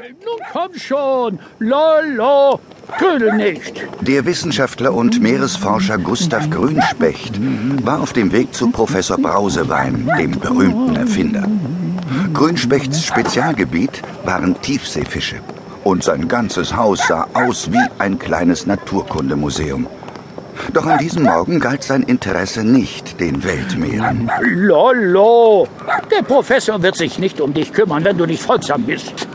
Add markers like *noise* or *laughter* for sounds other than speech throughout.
Nun komm schon, Lolo, trödel nicht. Der Wissenschaftler und Meeresforscher Gustav Grünspecht war auf dem Weg zu Professor Brausewein, dem berühmten Erfinder. Grünspechts Spezialgebiet waren Tiefseefische. Und sein ganzes Haus sah aus wie ein kleines Naturkundemuseum. Doch an diesem Morgen galt sein Interesse nicht den Weltmeeren. Lolo, der Professor wird sich nicht um dich kümmern, wenn du nicht folgsam bist.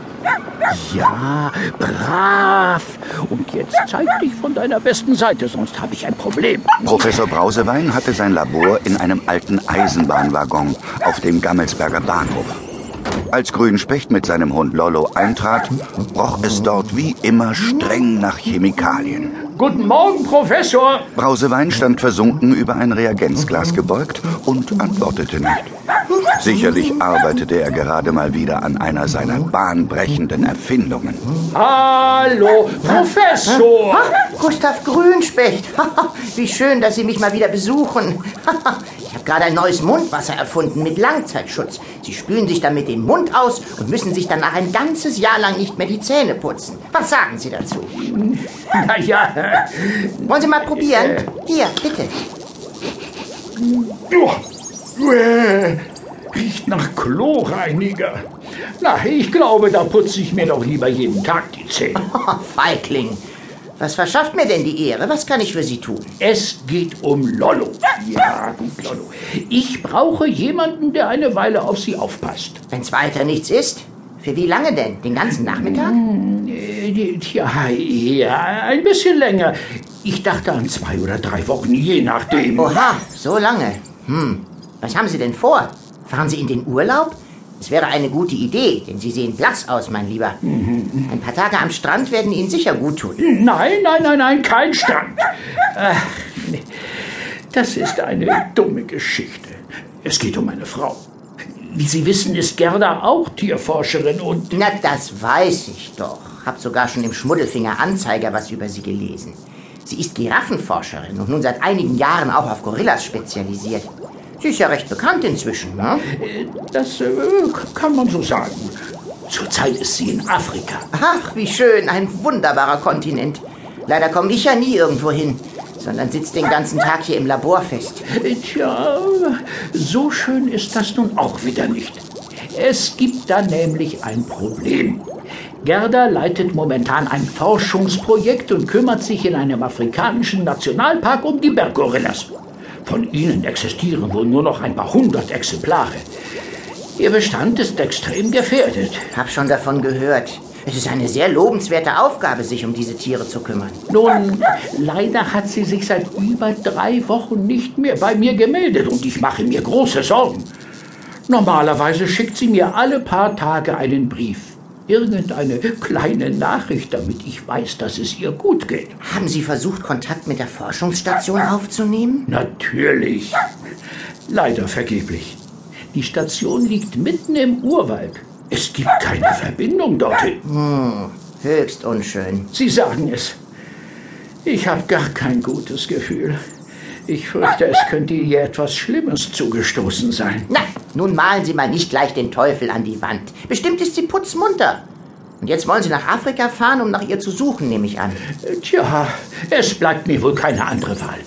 Ja, brav. Und jetzt zeig dich von deiner besten Seite, sonst habe ich ein Problem. Professor Brausewein hatte sein Labor in einem alten Eisenbahnwaggon auf dem Gammelsberger Bahnhof. Als Grünspecht mit seinem Hund Lollo eintrat, roch es dort wie immer streng nach Chemikalien. Guten Morgen, Professor. Brausewein stand versunken über ein Reagenzglas gebeugt und antwortete nicht. Sicherlich arbeitete er gerade mal wieder an einer seiner bahnbrechenden Erfindungen. Hallo, Professor. Ach, Gustav Grünspecht. *laughs* Wie schön, dass Sie mich mal wieder besuchen. *laughs* Ich habe gerade ein neues Mundwasser erfunden mit Langzeitschutz. Sie spülen sich damit den Mund aus und müssen sich danach ein ganzes Jahr lang nicht mehr die Zähne putzen. Was sagen Sie dazu? *laughs* Na ja. Wollen Sie mal probieren? Hier, bitte. Oh, äh, riecht nach Chlorreiniger. Na, ich glaube, da putze ich mir doch lieber jeden Tag die Zähne. Oh, *laughs* Feigling. Was verschafft mir denn die Ehre? Was kann ich für Sie tun? Es geht um Lollo. Ja, gut, Lollo. Ich brauche jemanden, der eine Weile auf Sie aufpasst. Wenn's weiter nichts ist? Für wie lange denn? Den ganzen Nachmittag? Äh, Tja, ja, ein bisschen länger. Ich dachte an zwei oder drei Wochen, je nachdem. Oha, so lange. Hm, was haben Sie denn vor? Fahren Sie in den Urlaub? Es wäre eine gute Idee, denn Sie sehen blass aus, mein Lieber. Ein paar Tage am Strand werden Ihnen sicher gut tun. Nein, nein, nein, nein, kein Strand. Ach, nee. Das ist eine dumme Geschichte. Es geht um eine Frau. Wie Sie wissen, ist Gerda auch Tierforscherin und... Na, das weiß ich doch. Hab sogar schon im Schmuddelfinger Anzeiger was über sie gelesen. Sie ist Giraffenforscherin und nun seit einigen Jahren auch auf Gorillas spezialisiert. Sie ist ja recht bekannt inzwischen, ne? Das äh, kann man so sagen. Zurzeit ist sie in Afrika. Ach, wie schön, ein wunderbarer Kontinent. Leider komme ich ja nie irgendwo hin, sondern sitze den ganzen Tag hier im Labor fest. Tja, so schön ist das nun auch wieder nicht. Es gibt da nämlich ein Problem. Gerda leitet momentan ein Forschungsprojekt und kümmert sich in einem afrikanischen Nationalpark um die Berggorillas. Von ihnen existieren wohl nur noch ein paar hundert Exemplare. Ihr Bestand ist extrem gefährdet. Hab schon davon gehört. Es ist eine sehr lobenswerte Aufgabe, sich um diese Tiere zu kümmern. Nun, leider hat sie sich seit über drei Wochen nicht mehr bei mir gemeldet und ich mache mir große Sorgen. Normalerweise schickt sie mir alle paar Tage einen Brief. Irgendeine kleine Nachricht, damit ich weiß, dass es ihr gut geht. Haben Sie versucht, Kontakt mit der Forschungsstation aufzunehmen? Natürlich. Leider vergeblich. Die Station liegt mitten im Urwald. Es gibt keine Verbindung dorthin. Höchst unschön. Sie sagen es. Ich habe gar kein gutes Gefühl. Ich fürchte, es könnte ihr etwas Schlimmes zugestoßen sein. Na, nun malen Sie mal nicht gleich den Teufel an die Wand. Bestimmt ist sie putzmunter. Und jetzt wollen Sie nach Afrika fahren, um nach ihr zu suchen, nehme ich an. Tja, es bleibt mir wohl keine andere Wahl.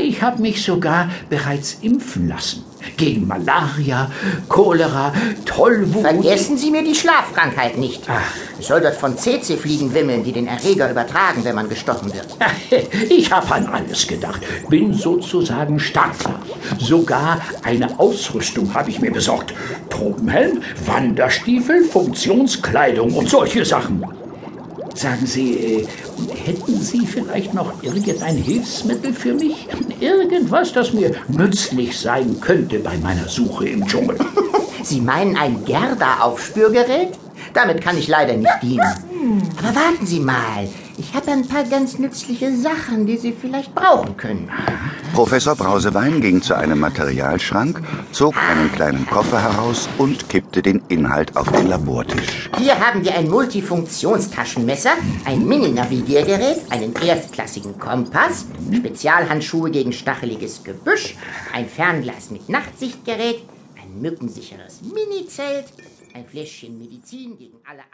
Ich habe mich sogar bereits impfen lassen. Gegen Malaria, Cholera, Tollwut. Vergessen Sie mir die Schlafkrankheit nicht. Ach. Es soll dort von CC-Fliegen wimmeln, die den Erreger übertragen, wenn man gestochen wird. *laughs* Ich habe an alles gedacht. Bin sozusagen Startklar. Sogar eine Ausrüstung habe ich mir besorgt. Tropenhelm, Wanderstiefel, Funktionskleidung und solche Sachen. Sagen Sie, äh, hätten Sie vielleicht noch irgendein Hilfsmittel für mich? Irgendwas, das mir nützlich sein könnte bei meiner Suche im Dschungel? *laughs* Sie meinen ein Gerda-Aufspürgerät? Damit kann ich leider nicht dienen. Aber warten Sie mal. Ich habe ein paar ganz nützliche Sachen, die Sie vielleicht brauchen können. Professor Brausewein ging zu einem Materialschrank, zog einen kleinen Koffer heraus und kippte den Inhalt auf den Labortisch. Hier haben wir ein Multifunktionstaschenmesser, ein Mini-Navigiergerät, einen erstklassigen Kompass, Spezialhandschuhe gegen stacheliges Gebüsch, ein Fernglas mit Nachtsichtgerät, ein mückensicheres Mini-Zelt, ein Fläschchen Medizin gegen alle Arten.